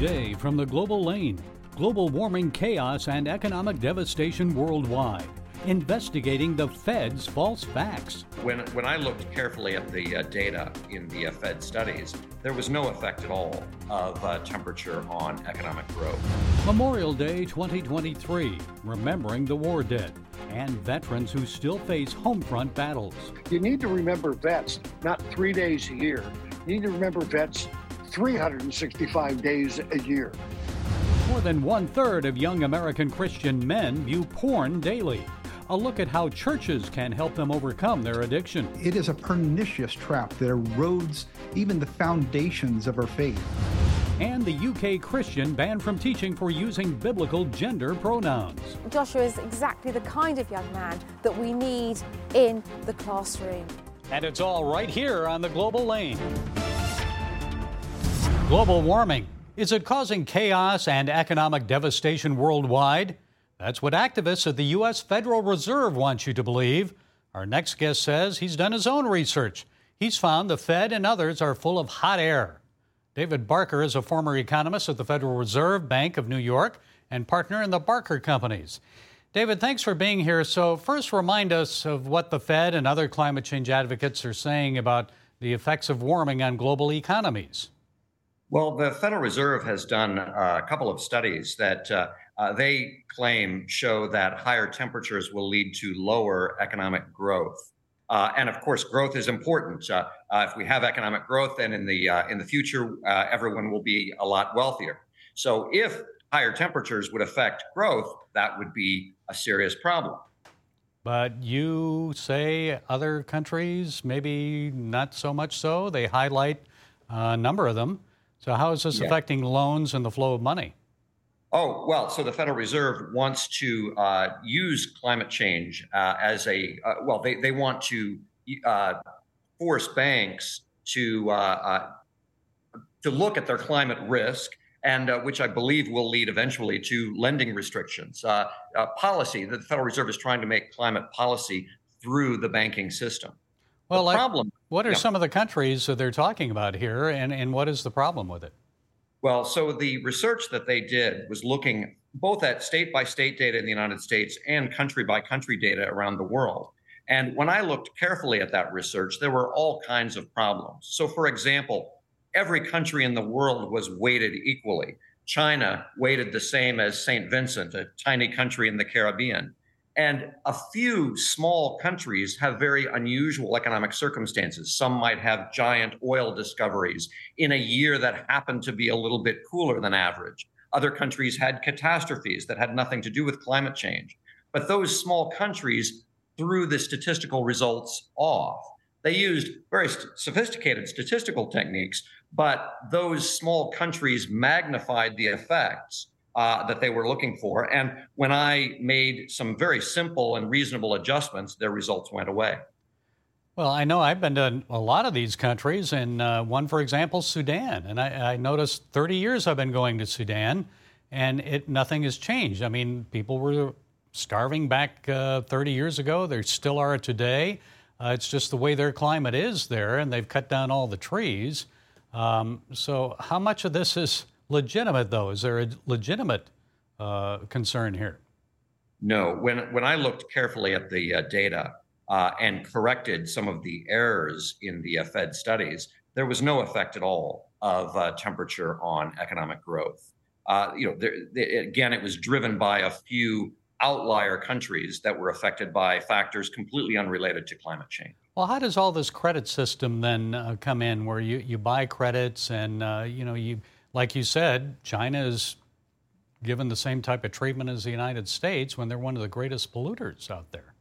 Today from the Global Lane global warming chaos and economic devastation worldwide. Investigating the Fed's false facts. When, when I looked carefully at the uh, data in the uh, Fed studies, there was no effect at all of uh, temperature on economic growth. Memorial Day 2023, remembering the war dead and veterans who still face homefront battles. You need to remember vets, not three days a year. You need to remember vets 365 days a year. More than one third of young American Christian men view porn daily. A look at how churches can help them overcome their addiction. It is a pernicious trap that erodes even the foundations of our faith. And the UK Christian banned from teaching for using biblical gender pronouns. Joshua is exactly the kind of young man that we need in the classroom. And it's all right here on the Global Lane. Global warming. Is it causing chaos and economic devastation worldwide? That's what activists at the U.S. Federal Reserve want you to believe. Our next guest says he's done his own research. He's found the Fed and others are full of hot air. David Barker is a former economist at the Federal Reserve Bank of New York and partner in the Barker Companies. David, thanks for being here. So, first, remind us of what the Fed and other climate change advocates are saying about the effects of warming on global economies. Well, the Federal Reserve has done a couple of studies that uh, uh, they claim show that higher temperatures will lead to lower economic growth. Uh, and of course, growth is important. Uh, uh, if we have economic growth, then in the uh, in the future, everyone will be a lot wealthier. So, if higher temperatures would affect growth, that would be a serious problem. But you say other countries, maybe not so much so. They highlight a number of them so, how is this yeah. affecting loans and the flow of money? Oh, well, so the Federal Reserve wants to uh, use climate change uh, as a, uh, well, they, they want to uh, force banks to, uh, uh, to look at their climate risk, and which I believe will lead eventually to lending restrictions. policy, that the Federal Reserve is trying to make climate policy through the banking system. Well, the problem. What are yeah. some of the countries that they're talking about here, and, and what is the problem with it? Well, so the research that they did was looking both at state by state data in the United States and country by country data around the world. And when I looked carefully at that research, there were all kinds of problems. So, for example, every country in the world was weighted equally. China weighted the same as St. Vincent, a tiny country in the Caribbean. And a few small countries have very unusual economic circumstances. Some might have giant oil discoveries in a year that happened to be a little bit cooler than average. Other countries had catastrophes that had nothing to do with climate change. But those small countries threw the statistical results off. They used very sophisticated statistical techniques, but those small countries magnified the effects uh, that they were looking for. And when I made some very simple and reasonable adjustments, their results went away. Well, I know I've been to a lot of these countries, and uh, one, for example, Sudan. And I, I, noticed 30 years I've been going to Sudan, and it nothing has changed. I mean, people were starving back uh, 30 years ago. They still are today. Uh, it's just the way their climate is there, and they've cut down all the trees. Um, so, how much of this is legitimate, though? Is there a legitimate uh, concern here? No. When when I looked carefully at the uh, data uh, and corrected some of the errors in the uh, Fed studies, there was no effect at all of uh, temperature on economic growth. Uh, you know, there, again, it was driven by a few outlier countries that were affected by factors completely unrelated to climate change. Well, how does all this credit system then uh, come in, where you, you buy credits and uh, you know you like you said, China is given the same type of treatment as the United States when they're one of the greatest polluters out there.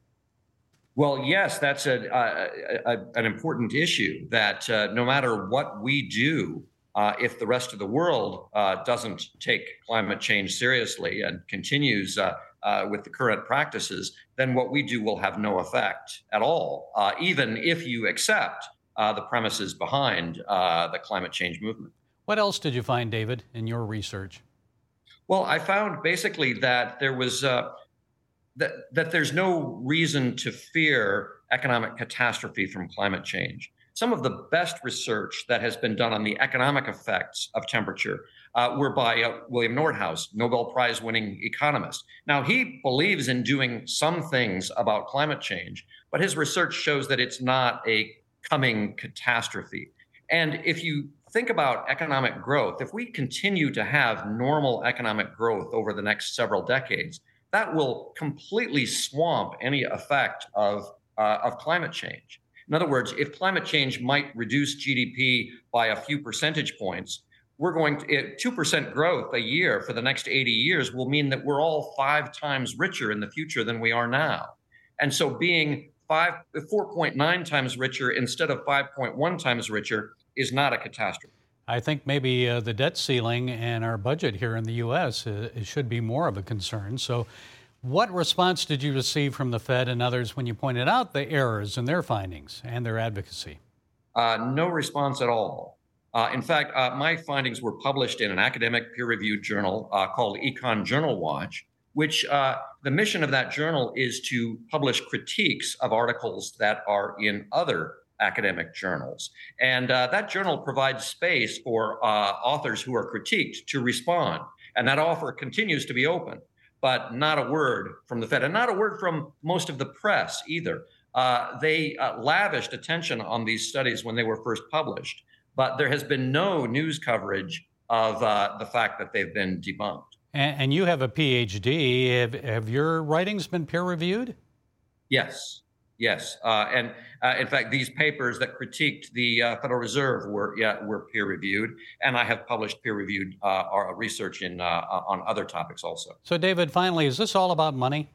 Well, yes, that's a, a, a an important issue. That uh, no matter what we do, uh, if the rest of the world uh, doesn't take climate change seriously and continues uh, uh, with the current practices, then what we do will have no effect at all, uh, even if you accept the premises behind the climate change movement. What else did you find, David, in your research? Well, I found basically that there was uh, that that there's no reason to fear economic catastrophe from climate change. some of the best research that has been done on the economic effects of temperature uh, were by uh, William Nordhaus, Nobel Prize winning economist. Now, he believes in doing some things about climate change, but his research shows that it's not a coming catastrophe. And if you think about economic growth, if we continue to have normal economic growth over the next several decades, that will completely swamp any effect of, uh, of climate change. In other words, if climate change might reduce GDP by a few percentage points, we're going to 2% growth a year for the next 80 years will mean that we're all five times richer in the future than we are now. And so being five, 4.9 times richer instead of 5.1 times richer is not a catastrophe. I think maybe uh, the debt ceiling and our budget here in the U.S. Uh, should be more of a concern. So, what response did you receive from the Fed and others when you pointed out the errors in their findings and their advocacy? Uh, no response at all. Uh, in fact, uh, my findings were published in an academic peer reviewed journal uh, called Econ Journal Watch, which uh, the mission of that journal is to publish critiques of articles that are in other academic journals. And uh, that journal provides space for authors who are critiqued to respond. And that offer continues to be open but not a word from the Fed, and not a word from most of the press either. Uh, they uh, lavished attention on these studies when they were first published, but there has been no news coverage of uh, the fact that they've been debunked. And, and you have a PhD. Have, have, your writings been peer reviewed? Yes. Yes, uh, and uh, in fact, these papers that critiqued the uh, Federal Reserve were yeah, were peer reviewed, and I have published peer reviewed uh, research in uh, on other topics also. So, David, finally, is this all about money?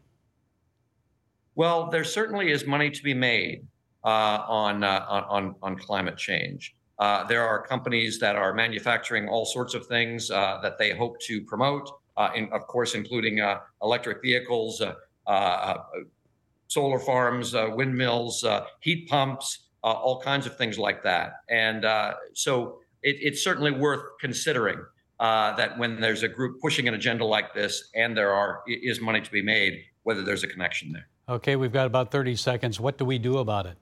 Well, there certainly is money to be made uh, on, on on climate change. there are companies that are manufacturing all sorts of things that they hope to promote, in, of course, including electric vehicles. Uh, solar farms, uh, windmills, uh, heat pumps, uh, all kinds of things like that. And uh, so it, it's certainly worth considering uh, that when there's a group pushing an agenda like this and there are is money to be made, whether there's a connection there. Okay, we've got about 30 seconds. What do we do about it?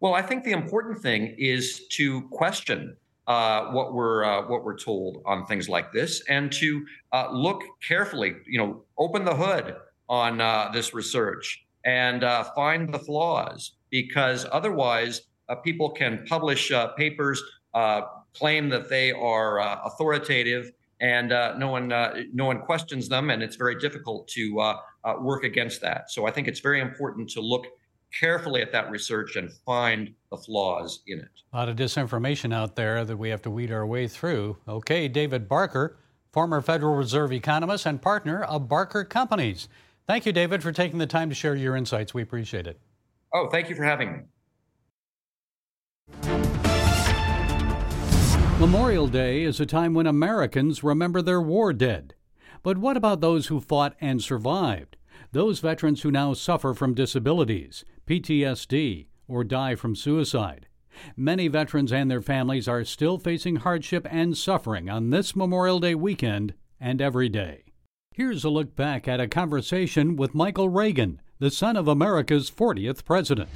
Well, I think the important thing is to question uh, what we're uh, what we're told on things like this, and to uh, look carefully. You know, open the hood, on uh, this research and uh, find the flaws because otherwise uh, people can publish uh, papers, uh, claim that they are uh, authoritative, and no one no one questions them, and it's very difficult to work against that. So I think it's very important to look carefully at that research and find the flaws in it. A lot of disinformation out there that we have to weed our way through. Okay, David Barker, former Federal Reserve economist and partner of Barker Companies. Thank you, David, for taking the time to share your insights. We appreciate it. Oh, thank you for having me. Memorial Day is a time when Americans remember their war dead. But what about those who fought and survived? Those veterans who now suffer from disabilities, PTSD, or die from suicide. Many veterans and their families are still facing hardship and suffering on this Memorial Day weekend and every day. Here's a look back at a conversation with Michael Reagan, the son of America's 40th president.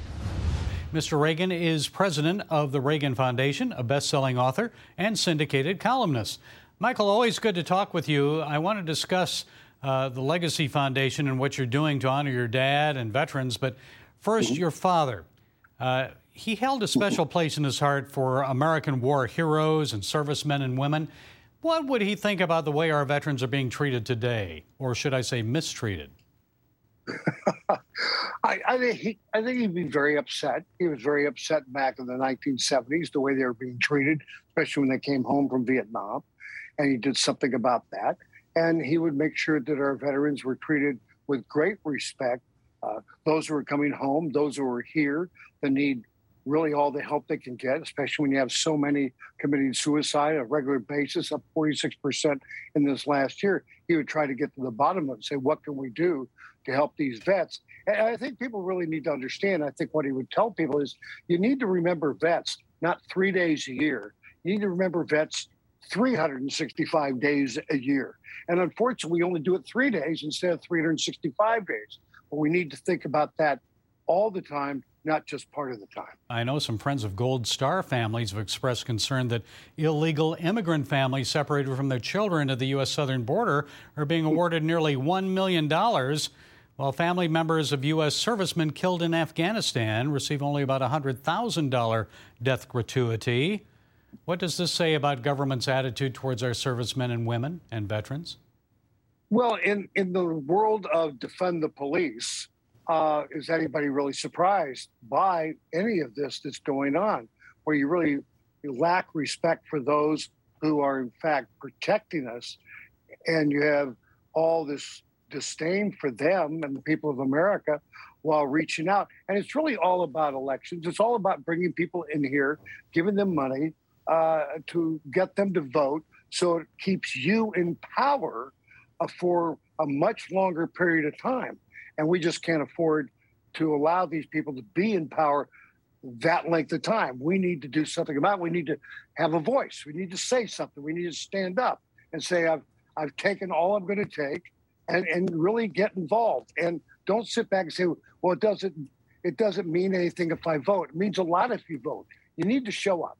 Mr. Reagan is president of the Reagan Foundation, a best selling author and syndicated columnist. Michael, always good to talk with you. I want to discuss uh, the Legacy Foundation and what you're doing to honor your dad and veterans, but 1st mm-hmm. your father. Uh, he held a special place in his heart for American war heroes and servicemen and women. What would he think about the way our veterans are being treated today, or should I say mistreated? I, I, think he, I think he'd be very upset. He was very upset back in the 1970s, the way they were being treated, especially when they came home from Vietnam. And he did something about that. And he would make sure that our veterans were treated with great respect. Uh, those who are coming home, those who are here, the need really all the help they can get, especially when you have so many committing suicide on a regular basis, up 46% in this last year. He would try to get to the bottom of it and say, what can we do to help these vets? And I think people really need to understand. I think what he would tell people is you need to remember vets, not three days a year. You need to remember vets 365 days a year. And unfortunately, we only do it three days instead of 365 days. But we need to think about that all the time not just part of the time. I know some friends of Gold Star families have expressed concern that illegal immigrant families separated from their children at the U.S. southern border are being awarded nearly $1 million, while family members of U.S. servicemen killed in Afghanistan receive only about a $100,000 death gratuity. What does this say about government's attitude towards our servicemen and women and veterans? Well, in, in the world of defund the police, uh, is anybody really surprised by any of this that's going on, where you really lack respect for those who are in fact protecting us, and you have all this disdain for them and the people of America while reaching out. And it's really all about elections. It's all about bringing people in here, giving them money uh, to get them to vote, so it keeps you in power uh, for a much longer period of time and we just can't afford to allow these people to be in power that length of time. We need to do something about it. We need to have a voice. We need to say something. We need to stand up and say, I've I've taken all I'm going to take and, and really get involved. And don't sit back and say, well, it doesn't it doesn't mean anything if I vote. It means a lot if you vote. You need to show up.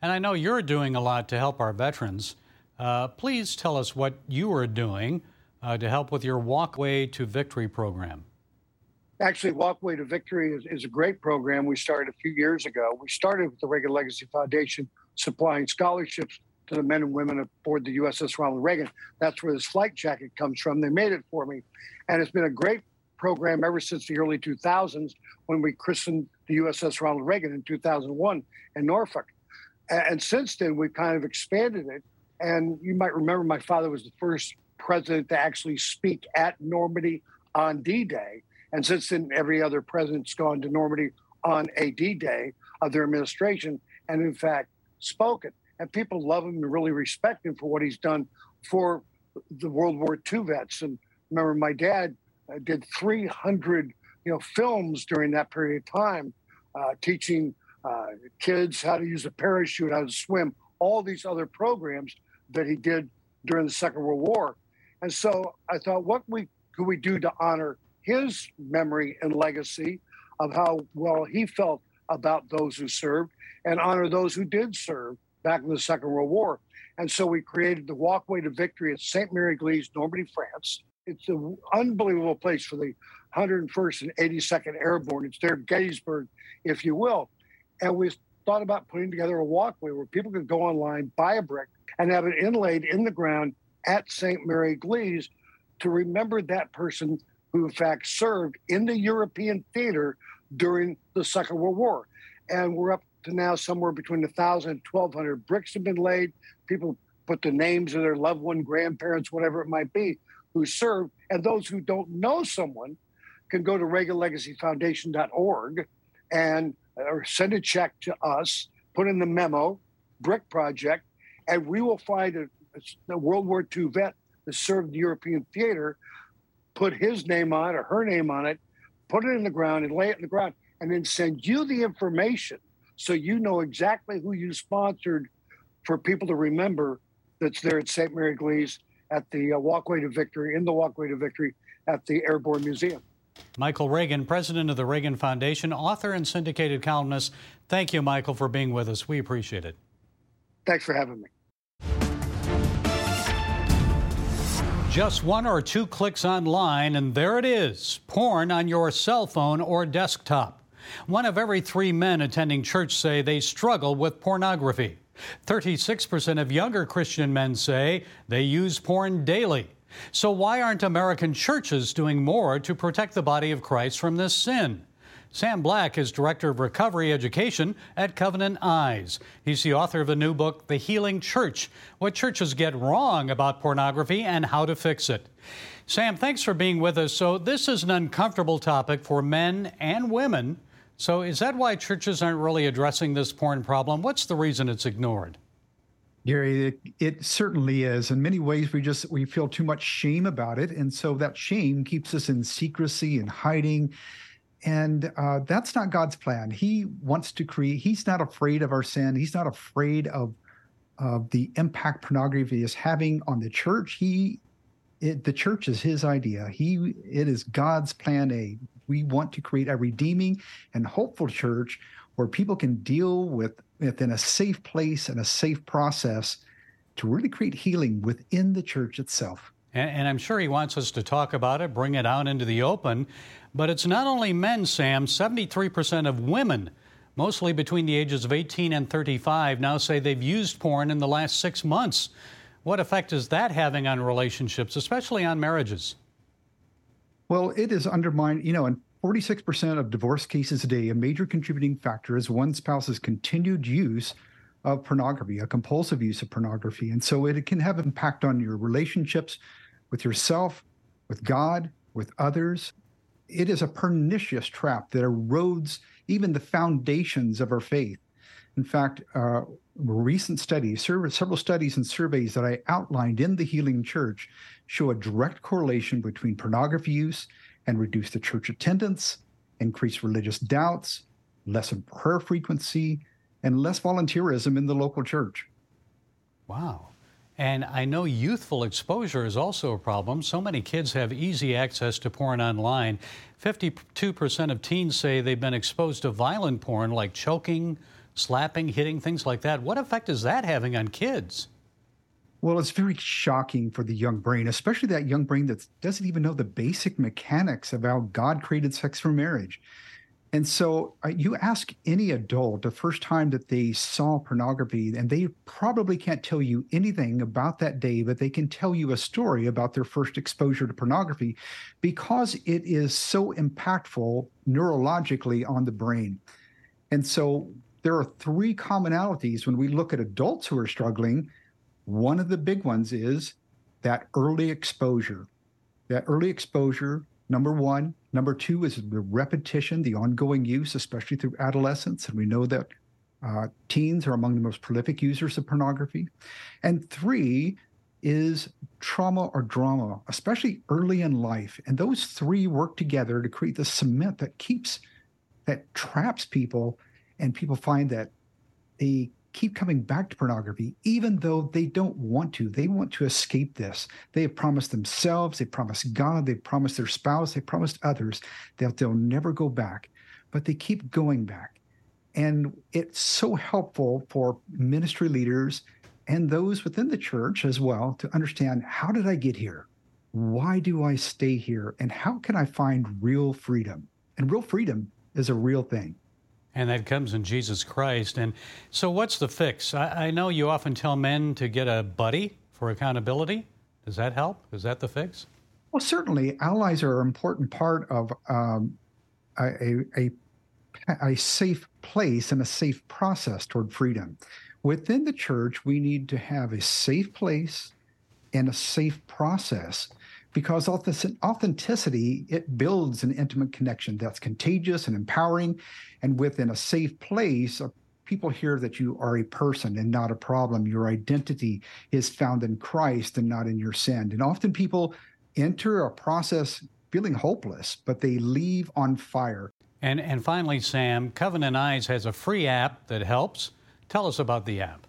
And I know you're doing a lot to help our veterans. Uh, please tell us what you are doing uh, to help with your Walkway to Victory program. Actually, Walkway to Victory is, is a great program we started a few years ago. We started with the Reagan Legacy Foundation supplying scholarships to the men and women aboard the USS Ronald Reagan. That's where this flight jacket comes from. They made it for me. And it's been a great program ever since the early 2000s when we christened the USS Ronald Reagan in 2001 in Norfolk. And since then, we've kind of expanded it. And you might remember my father was the first president to actually speak at Normandy on D Day. And since then, every other president's gone to Normandy on a D Day of their administration and, in fact, spoken. And people love him and really respect him for what he's done for the World War II vets. And remember, my dad uh, did 300 you know, films during that period of time, uh, teaching uh, kids how to use a parachute, how to swim, all these other programs that he did during the Second World War. And so I thought, what we could we do to honor his memory and legacy of how well he felt about those who served and honor those who did serve back in the Second World War. And so we created the Walkway to Victory at Sainte-Mère-Église, Normandy, France. It's an unbelievable place for the 101st and 82nd Airborne. It's their Gettysburg, if you will. And we thought about putting together a walkway where people could go online, buy a brick, and have it inlaid in the ground at Sainte-Mère-Église to remember that person who, in fact, served in the European theater during the Second World War. And we're up to now somewhere between 1,000 and 1,200 bricks have been laid. People put the names of their loved one, grandparents, whatever it might be, who served. And those who don't know someone can go to ReaganLegacyFoundation.org and or send a check to us, put in the memo, Brick Project, and we will find a, a World War II vet that served the European theater, put his name on it or her name on it, put it in the ground and lay it in the ground, and then send you the information so you know exactly who you sponsored for people to remember that's there at Sainte-Mère-Église at the uh, Walkway to Victory, in the Walkway to Victory at the Airborne Museum. Michael Reagan, president of the Reagan Foundation, author and syndicated columnist. Thank you, Michael, for being with us. We appreciate it. Thanks for having me. Just one or two clicks online, and there it is porn on your cell phone or desktop. One of every three men attending church say they struggle with pornography. 36% of younger Christian men say they use porn daily. So, why aren't American churches doing more to protect the body of Christ from this sin? Sam Black is Director of Recovery Education at Covenant Eyes. He's the author of the new book, The Healing Church What Churches Get Wrong About Pornography and How to Fix It. Sam, thanks for being with us. So, this is an uncomfortable topic for men and women. So, is that why churches aren't really addressing this porn problem? What's the reason it's ignored? Gary, it, it, certainly is. In many ways, we just we feel too much shame about it, and so that shame keeps us in secrecy and hiding. And uh, that's not God's plan. He wants to create. He's not afraid of our sin. He's not afraid of of the impact pornography is having on the church. He it, the church is his idea. He it is God's plan A. We want to create a redeeming and hopeful church where people can deal with within a safe place and a safe process to really create healing within the church itself. And, and, I'm sure he wants us to talk about it, bring it out into the open. But it's not only men, Sam. 73% of women, mostly between the ages of 18 and 35, now say they've used porn in the last six months. What effect is that having on relationships, especially on marriages? Well, it is undermined, you know, in 46% of divorce cases today, a major contributing factor is one spouse's continued use of pornography, a compulsive use of pornography. And so it can have impact on your relationships with yourself, with God, with others. It is a pernicious trap that erodes even the foundations of our faith. In fact, uh, recent studies, several studies and surveys that I outlined in the Healing Church show a direct correlation between pornography use and reduced church attendance, increased religious doubts, lessened prayer frequency, and less volunteerism in the local church. Wow. And I know youthful exposure is also a problem. So many kids have easy access to porn online. 52% of teens say they've been exposed to violent porn like choking, slapping, hitting, things like that. What effect is that having on kids? Well, it's very shocking for the young brain, especially that young brain that doesn't even know the basic mechanics of how God created sex for marriage. And so uh, you ask any adult the first time that they saw pornography, and they probably can't tell you anything about that day, but they can tell you a story about their first exposure to pornography because it is so impactful neurologically on the brain. And so there are three commonalities when we look at adults who are struggling. One of the big ones is that early exposure. That early exposure, number one. Number two is the repetition, the ongoing use, especially through adolescence. And we know that uh, teens are among the most prolific users of pornography. And three is trauma or drama, especially early in life. And those three work together to create the cement that keeps, that traps people and people find that they keep coming back to pornography even though they don't want to. They want to escape this. They have promised themselves they promised god they promised their spouse they promised others that they'll never go back but they keep going back. And it's so helpful for ministry leaders and those within the church as well to understand how did i get here? Why do i stay here? And how can i find real freedom? And real freedom is a real thing and that comes in Jesus Christ. And so, what's the fix? I, I, know you often tell men to get a buddy for accountability. Does that help? Is that the fix? Well, certainly, allies are an important part of um, a, a, a safe place and a safe process toward freedom. Within the church, we need to have a safe place and a safe process because authenticity it builds an intimate connection that's contagious and empowering and within a safe place people hear that you are a person and not a problem. Your identity is found in christ and not in your sin. And often people enter a process feeling hopeless but they leave on fire. And and finally sam covenant eyes has a free app that helps. Tell us about the app.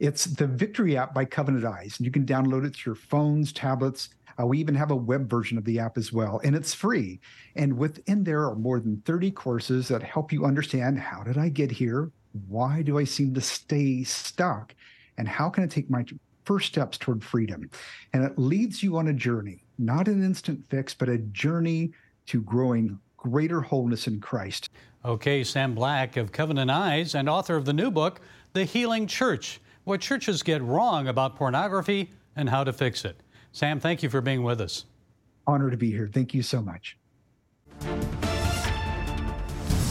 It's the Victory app by Covenant Eyes, and you can download it to your phones, tablets, uh, we even have a web version of the app as well, and it's free. And within there are more than 30 courses that help you understand how did I get here? Why do I seem to stay stuck? And how can I take my first steps toward freedom? And it leads you on a journey, not an instant fix, but a journey to growing greater wholeness in Christ. Okay, Sam Black of Covenant Eyes and author of the new book, The Healing Church What Churches Get Wrong About Pornography and How to Fix It. Sam, thank you for being with us. Honor to be here. Thank you so much.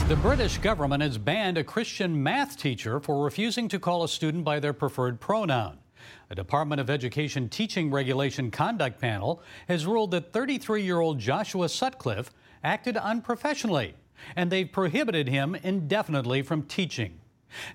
The British government has banned a Christian math teacher for refusing to call a student by their preferred pronoun. A Department of Education teaching regulation conduct panel has ruled that 33 year old Joshua Sutcliffe acted unprofessionally, and they've prohibited him indefinitely from teaching.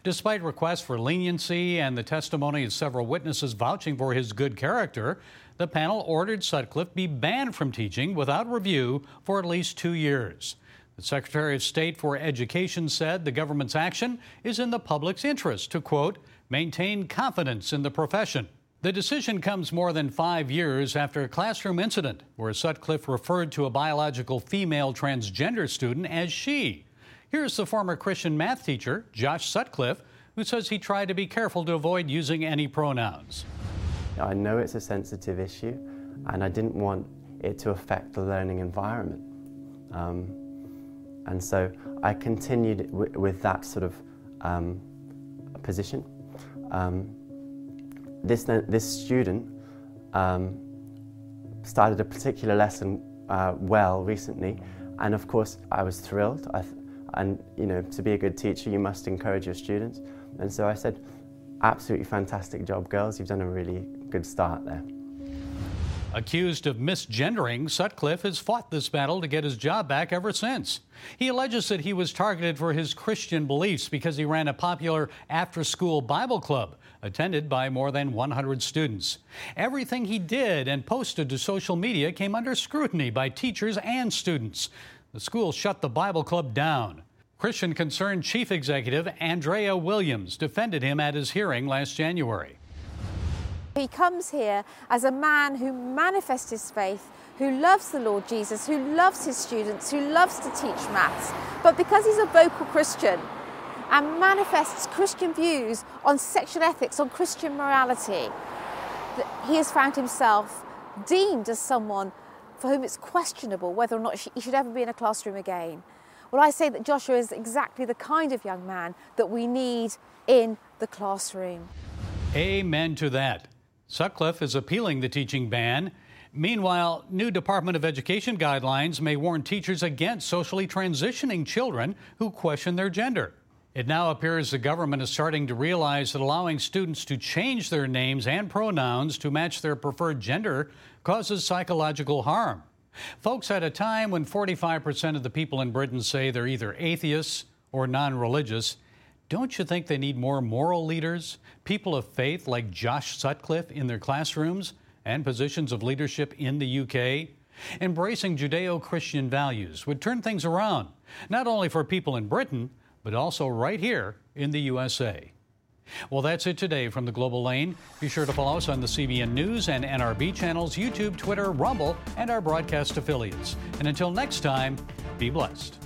Despite requests for leniency and the testimony of several witnesses vouching for his good character, the panel ordered Sutcliffe be banned from teaching without review for at least two years. The Secretary of State for Education said the government's action is in the public's interest to, quote, maintain confidence in the profession. The decision comes more than five years after a classroom incident where Sutcliffe referred to a biological female transgender student as she. Here's the former Christian math teacher, Josh Sutcliffe, who says he tried to be careful to avoid using any pronouns. I know it's a sensitive issue, and I didn't want it to affect the learning environment. Um, and so I continued with that sort of um, position. Um, this, this student um, started a particular lesson uh, well recently, and of course I was thrilled. I and you know, to be a good teacher, you must encourage your students. And so I said, absolutely fantastic job, girls. You've done a really good start there. Accused of misgendering, Sutcliffe has fought this battle to get his job back ever since. He alleges that he was targeted for his Christian beliefs because he ran a popular after school Bible club attended by more than 100 students. Everything he did and posted to social media came under scrutiny by teachers and students. The school shut the Bible club down. Christian Concern Chief Executive Andrea Williams defended him at his hearing last January. He comes here as a man who manifests his faith, who loves the Lord Jesus, who loves his students, who loves to teach maths. But because he's a vocal Christian and manifests Christian views on sexual ethics, on Christian morality, he has found himself deemed as someone for whom it's questionable whether or not he should ever be in a classroom again. Well, I say that Joshua is exactly the kind of young man that we need in the classroom. Amen to that. Sutcliffe is appealing the teaching ban. Meanwhile, new Department of Education guidelines may warn teachers against socially transitioning children who question their gender. It now appears the government is starting to realize that allowing students to change their names and pronouns to match their preferred gender causes psychological harm. Folks, at a time when 45% of the people in Britain say they're either atheists or non religious, don't you think they need more moral leaders, people of faith like Josh Sutcliffe in their classrooms and positions of leadership in the UK? Embracing Judeo Christian values would turn things around, not only for people in Britain, but also right here in the USA. Well, that's it today from the Global Lane. Be sure to follow us on the CBN News and NRB channels, YouTube, Twitter, Rumble, and our broadcast affiliates. And until next time, be blessed.